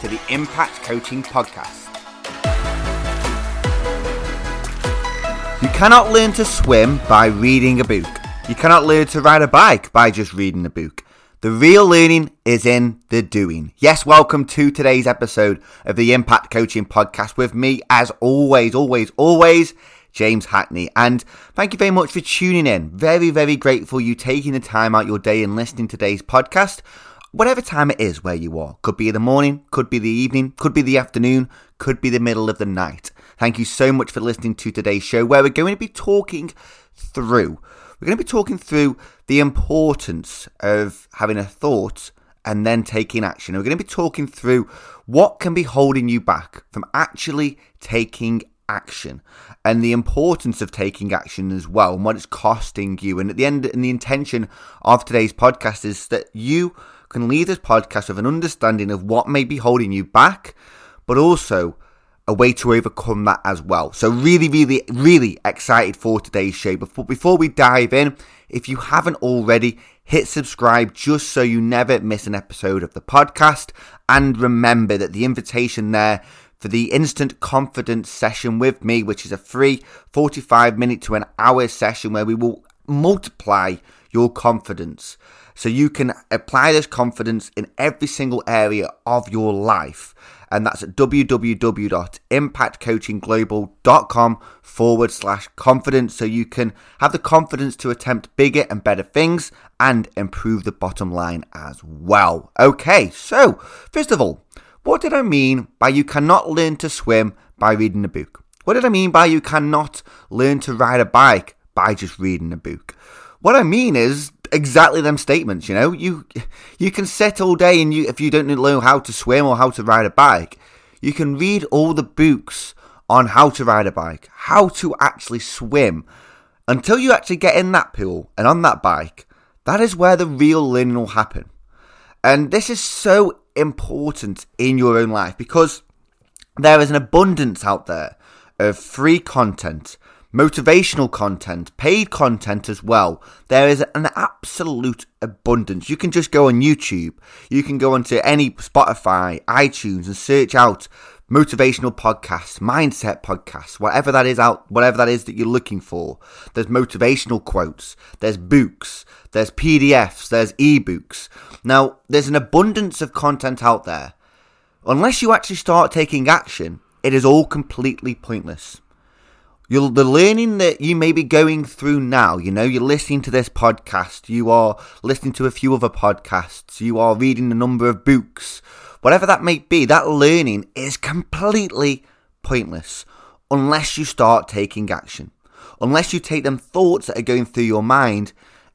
to the Impact Coaching Podcast. You cannot learn to swim by reading a book. You cannot learn to ride a bike by just reading a book. The real learning is in the doing. Yes, welcome to today's episode of the Impact Coaching Podcast with me, as always, always, always, James Hackney. And thank you very much for tuning in. Very, very grateful you taking the time out your day and listening to today's podcast whatever time it is where you are. Could be the morning, could be the evening, could be the afternoon, could be the middle of the night. Thank you so much for listening to today's show where we're going to be talking through. We're going to be talking through the importance of having a thought and then taking action. We're going to be talking through what can be holding you back from actually taking action and the importance of taking action as well and what it's costing you. And at the end, and the intention of today's podcast is that you can leave this podcast with an understanding of what may be holding you back, but also a way to overcome that as well. So, really, really, really excited for today's show. Before, before we dive in, if you haven't already, hit subscribe just so you never miss an episode of the podcast. And remember that the invitation there for the instant confidence session with me, which is a free 45 minute to an hour session where we will multiply your confidence so you can apply this confidence in every single area of your life. And that's at www.impactcoachingglobal.com forward slash confidence. So you can have the confidence to attempt bigger and better things and improve the bottom line as well. Okay, so first of all, what did I mean by you cannot learn to swim by reading a book? What did I mean by you cannot learn to ride a bike by just reading a book? What I mean is exactly them statements. You know, you you can sit all day and you if you don't know how to swim or how to ride a bike, you can read all the books on how to ride a bike, how to actually swim. Until you actually get in that pool and on that bike, that is where the real learning will happen. And this is so important in your own life because there is an abundance out there of free content motivational content, paid content as well. There is an absolute abundance. You can just go on YouTube, you can go onto any Spotify, iTunes, and search out motivational podcasts, mindset podcasts, whatever that is out, whatever that is that you're looking for. There's motivational quotes, there's books, there's PDFs, there's ebooks. Now, there's an abundance of content out there. Unless you actually start taking action, it is all completely pointless. You're, the learning that you may be going through now, you know, you're listening to this podcast, you are listening to a few other podcasts, you are reading a number of books, whatever that may be, that learning is completely pointless unless you start taking action. Unless you take them thoughts that are going through your mind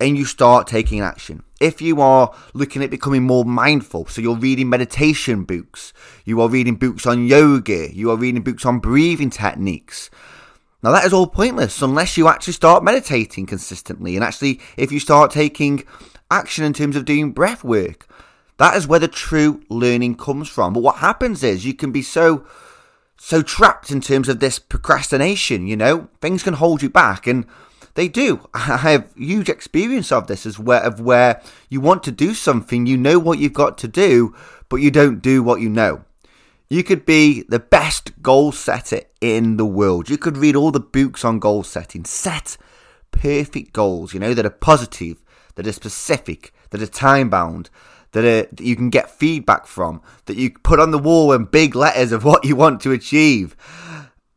and you start taking action. If you are looking at becoming more mindful, so you're reading meditation books, you are reading books on yoga, you are reading books on breathing techniques, now, that is all pointless unless you actually start meditating consistently and actually, if you start taking action in terms of doing breath work. That is where the true learning comes from. But what happens is you can be so so trapped in terms of this procrastination, you know, things can hold you back and they do. I have huge experience of this as where of where you want to do something, you know what you've got to do, but you don't do what you know. You could be the best goal setter in the world. You could read all the books on goal setting. Set perfect goals, you know, that are positive, that are specific, that are time bound, that, are, that you can get feedback from, that you put on the wall in big letters of what you want to achieve.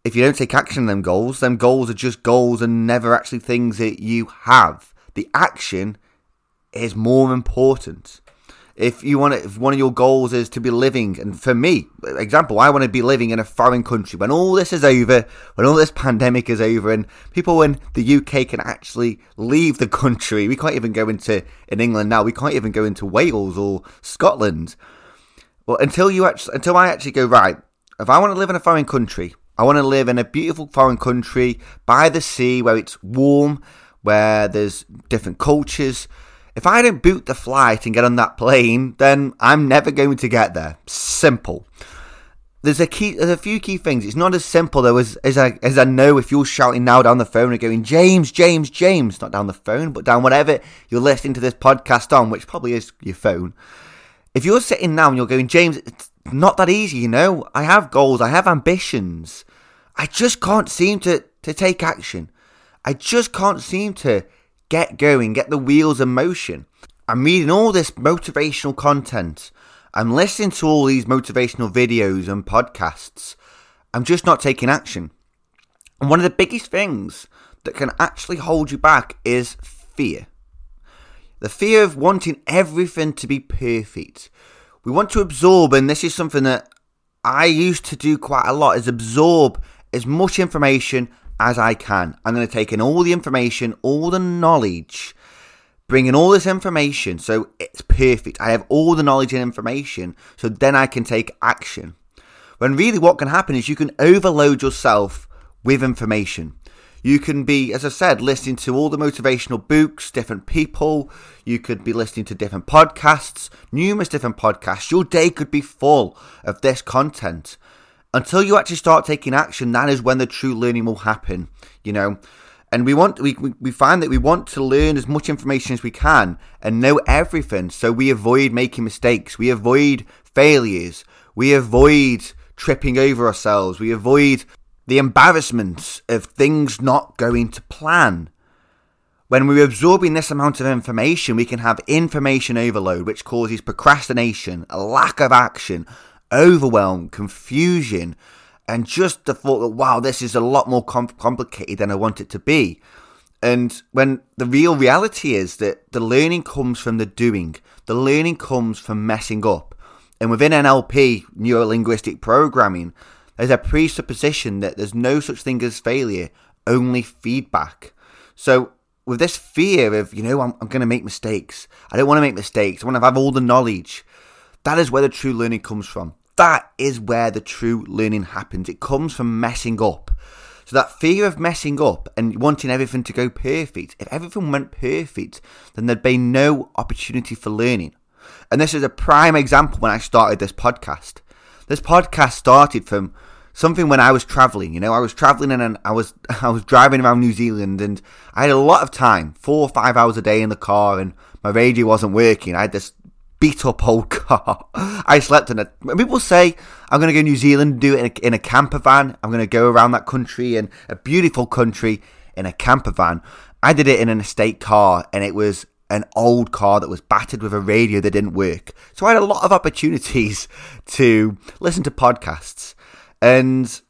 If you don't take action on them goals, them goals are just goals and never actually things that you have. The action is more important if you want to, if one of your goals is to be living, and for me, example, I want to be living in a foreign country when all this is over, when all this pandemic is over, and people in the UK can actually leave the country. We can't even go into in England now. We can't even go into Wales or Scotland. Well, until you actually, until I actually go right. If I want to live in a foreign country, I want to live in a beautiful foreign country by the sea where it's warm, where there's different cultures. If I don't boot the flight and get on that plane, then I'm never going to get there. Simple. There's a key. There's a few key things. It's not as simple though as as I as I know if you're shouting now down the phone and going James, James, James, not down the phone, but down whatever you're listening to this podcast on, which probably is your phone. If you're sitting now and you're going James, it's not that easy, you know. I have goals. I have ambitions. I just can't seem to to take action. I just can't seem to get going, get the wheels in motion. I'm reading all this motivational content. I'm listening to all these motivational videos and podcasts. I'm just not taking action. And one of the biggest things that can actually hold you back is fear. The fear of wanting everything to be perfect. We want to absorb, and this is something that I used to do quite a lot, is absorb as much information as I can. I'm going to take in all the information, all the knowledge, bringing all this information so it's perfect. I have all the knowledge and information, so then I can take action. When really what can happen is you can overload yourself with information. You can be, as I said, listening to all the motivational books, different people. You could be listening to different podcasts, numerous different podcasts. Your day could be full of this content. Until you actually start taking action, that is when the true learning will happen, you know? And we want we, we find that we want to learn as much information as we can and know everything. So we avoid making mistakes. We avoid failures. We avoid tripping over ourselves. We avoid the embarrassment of things not going to plan. When we're absorbing this amount of information we can have information overload which causes procrastination a lack of action overwhelm confusion and just the thought that wow, this is a lot more com- complicated than I want it to be. And when the real reality is that the learning comes from the doing, the learning comes from messing up. And within NLP, neuro linguistic programming, there's a presupposition that there's no such thing as failure, only feedback. So, with this fear of, you know, I'm, I'm going to make mistakes, I don't want to make mistakes, I want to have all the knowledge, that is where the true learning comes from. That is where the true learning happens. It comes from messing up. So that fear of messing up and wanting everything to go perfect, if everything went perfect, then there'd be no opportunity for learning. And this is a prime example when I started this podcast. This podcast started from something when I was traveling. You know, I was traveling and I was I was driving around New Zealand, and I had a lot of time, four or five hours a day in the car, and my radio wasn't working. I had this beat up old car. I slept in it. People say I'm going to go to New Zealand, do it in a, in a camper van. I'm going to go around that country in a beautiful country in a camper van. I did it in an estate car, and it was an old car that was battered with a radio that didn't work. So I had a lot of opportunities to listen to podcasts. And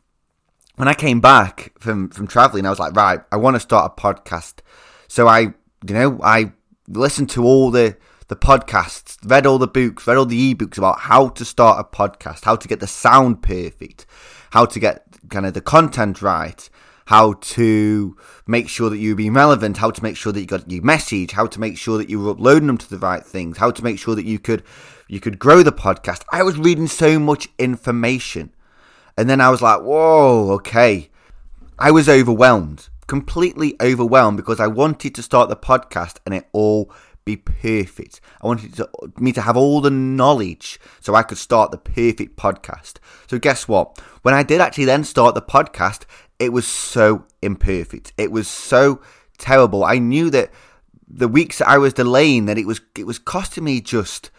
when I came back from from traveling, I was like, right, I want to start a podcast. So I, you know, I listened to all the the podcasts, read all the books, read all the ebooks about how to start a podcast, how to get the sound perfect, how to get kind of the content right, how to make sure that you're being relevant, how to make sure that you got your message, how to make sure that you were uploading them to the right things, how to make sure that you could you could grow the podcast. I was reading so much information. And then I was like, whoa, okay. I was overwhelmed, completely overwhelmed because I wanted to start the podcast and it all be perfect. I wanted to, me to have all the knowledge so I could start the perfect podcast. So guess what? When I did actually then start the podcast, it was so imperfect. It was so terrible. I knew that the weeks that I was delaying that it was it was costing me just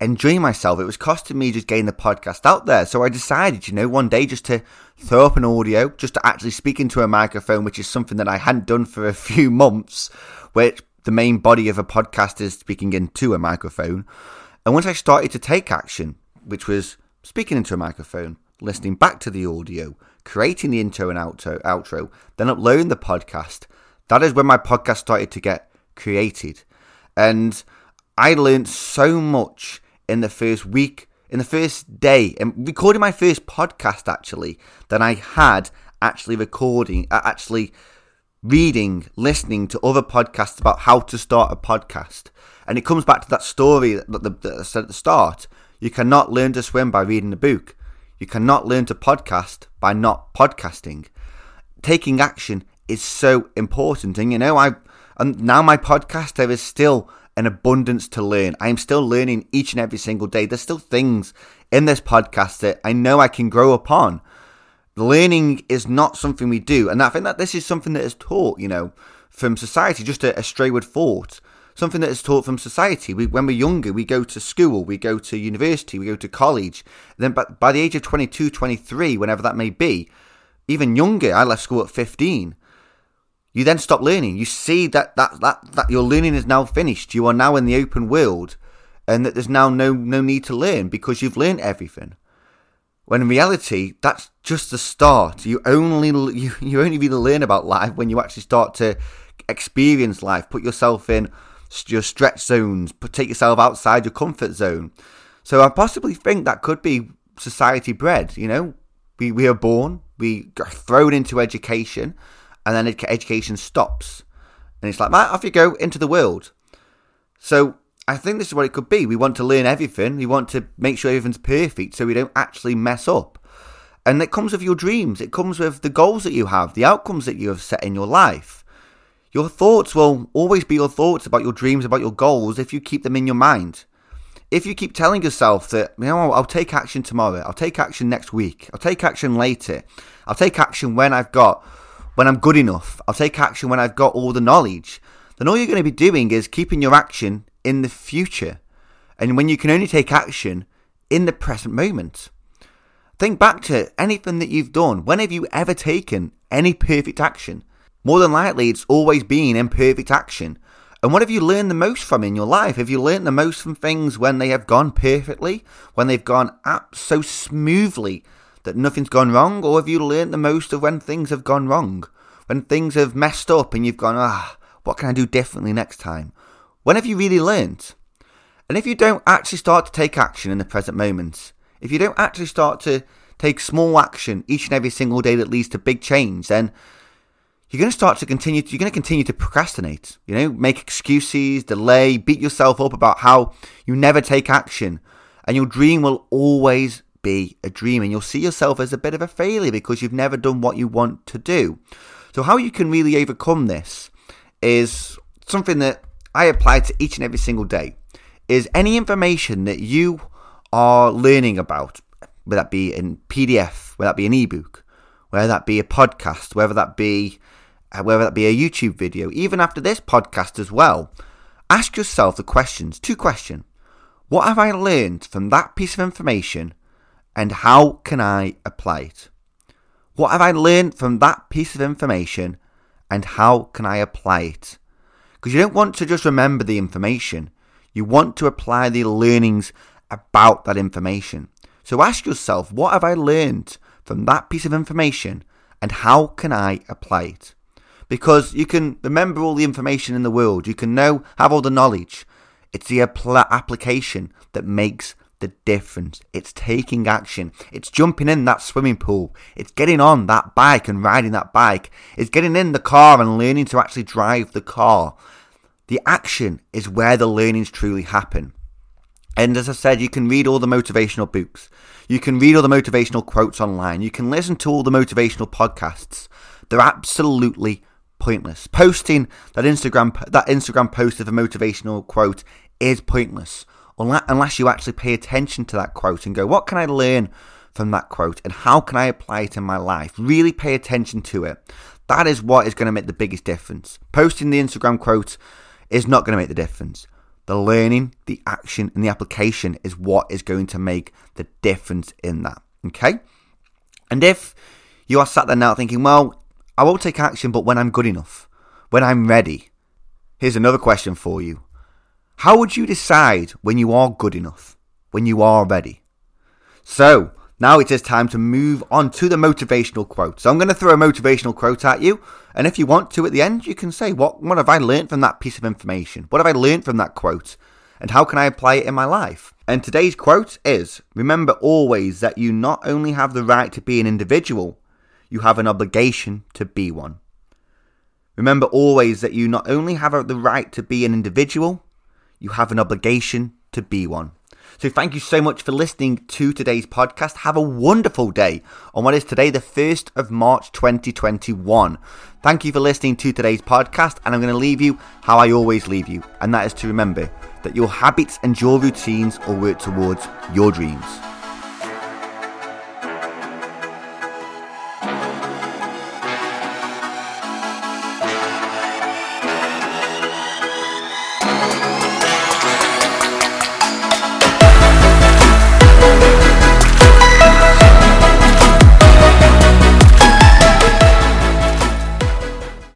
enjoying myself. It was costing me just getting the podcast out there. So I decided, you know, one day just to throw up an audio, just to actually speak into a microphone, which is something that I hadn't done for a few months, which the main body of a podcast is speaking into a microphone. And once I started to take action, which was speaking into a microphone, listening back to the audio, creating the intro and outro, outro, then uploading the podcast, that is when my podcast started to get created. And I learned so much in the first week, in the first day, and recording my first podcast actually, than I had actually recording, actually reading, listening to other podcasts about how to start a podcast. And it comes back to that story that, I said at the start. You cannot learn to swim by reading a book. You cannot learn to podcast by not podcasting. Taking action is so important. And you know, I and now my podcast there is still an abundance to learn. I am still learning each and every single day. There's still things in this podcast that I know I can grow upon. Learning is not something we do, and I think that this is something that is taught, you know, from society, just a, a straightforward thought. Something that is taught from society. We, when we're younger, we go to school, we go to university, we go to college. then by, by the age of 22, 23, whenever that may be, even younger, I left school at 15 you then stop learning. You see that, that, that, that your learning is now finished. You are now in the open world and that there's now no, no need to learn because you've learned everything. When in reality, that's just the start. You only you, you only really learn about life when you actually start to experience life. Put yourself in your stretch zones. Take yourself outside your comfort zone. So I possibly think that could be society bred. You know, we we are born, we are thrown into education and then education stops. And it's like, off you go into the world. So I think this is what it could be. We want to learn everything. We want to make sure everything's perfect so we don't actually mess up. And it comes with your dreams. It comes with the goals that you have, the outcomes that you have set in your life. Your thoughts will always be your thoughts about your dreams, about your goals, if you keep them in your mind. If you keep telling yourself that, you know, I'll take action tomorrow, I'll take action next week, I'll take action later, I'll take action when I've got when I'm good enough. I'll take action when I've got all the knowledge. Then all you're going to be doing is keeping your action in the future. And when you can only take action in the present moment. Think back to anything that you've done. When have you ever taken any perfect action? More than likely, it's always been imperfect action. And what have you learned the most from in your life? Have you learned the most from things when they have gone perfectly? When they've gone up so smoothly that nothing's gone wrong, or have you learnt the most of when things have gone wrong? When things have messed up and you've gone, ah, what can I do differently next time? When have you really learnt? And if you don't actually start to take action in the present moment, if you don't actually start to take small action each and every single day that leads to big change, then you're going to start to continue. You're going to continue to procrastinate. You know, make excuses, delay, beat yourself up about how you never take action, and your dream will always be a dream and you'll see yourself as a bit of a failure because you've never done what you want to do. So, how you can really overcome this is something that I apply to each and every single day. Is any information that you are learning about, whether that be in PDF, whether that be an ebook, whether that be a podcast, whether that be uh, whether that be a YouTube video, even after this podcast as well, ask yourself the questions. Two questions. What have I learned from that piece of information and how can I apply it? What have I learned from that piece of information and how can I apply it? Because you don't want to just remember the information, you want to apply the learnings about that information. So ask yourself, what have I learned from that piece of information and how can I apply it? Because you can remember all the information in the world, you can know, have all the knowledge. It's the apl- application that makes the difference. It's taking action. It's jumping in that swimming pool. It's getting on that bike and riding that bike. It's getting in the car and learning to actually drive the car. The action is where the learnings truly happen. And as I said, you can read all the motivational books. You can read all the motivational quotes online. You can listen to all the motivational podcasts. They're absolutely pointless. Posting that Instagram that Instagram post of a motivational quote is pointless unless you actually pay attention to that quote and go, what can I learn from that quote and how can I apply it in my life? Really pay attention to it. That is what is going to make the biggest difference. Posting the Instagram quote is not going to make the difference. The learning, the action, and the application is what is going to make the difference in that. Okay? And if you are sat there now thinking, well, I won't take action, but when I'm good enough, when I'm ready, here's another question for you. How would you decide when you are good enough? When you are ready? So, now it is time to move on to the motivational quote. So I'm going to throw a motivational quote at you, and if you want to at the end, you can say, what, what have I learned from that piece of information? What have I learned from that quote? And how can I apply it in my life? And today's quote is Remember always that you not only have the right to be an individual, you have an obligation to be one. Remember always that you not only have the right to be an individual, you have an obligation to be one. So thank you so much for listening to today's podcast. Have a wonderful day on what is today, the 1st of March 2021. Thank you for listening to today's podcast, and I'm going to leave you how I always leave you, and that is to remember that your habits and your routines will work towards your dreams.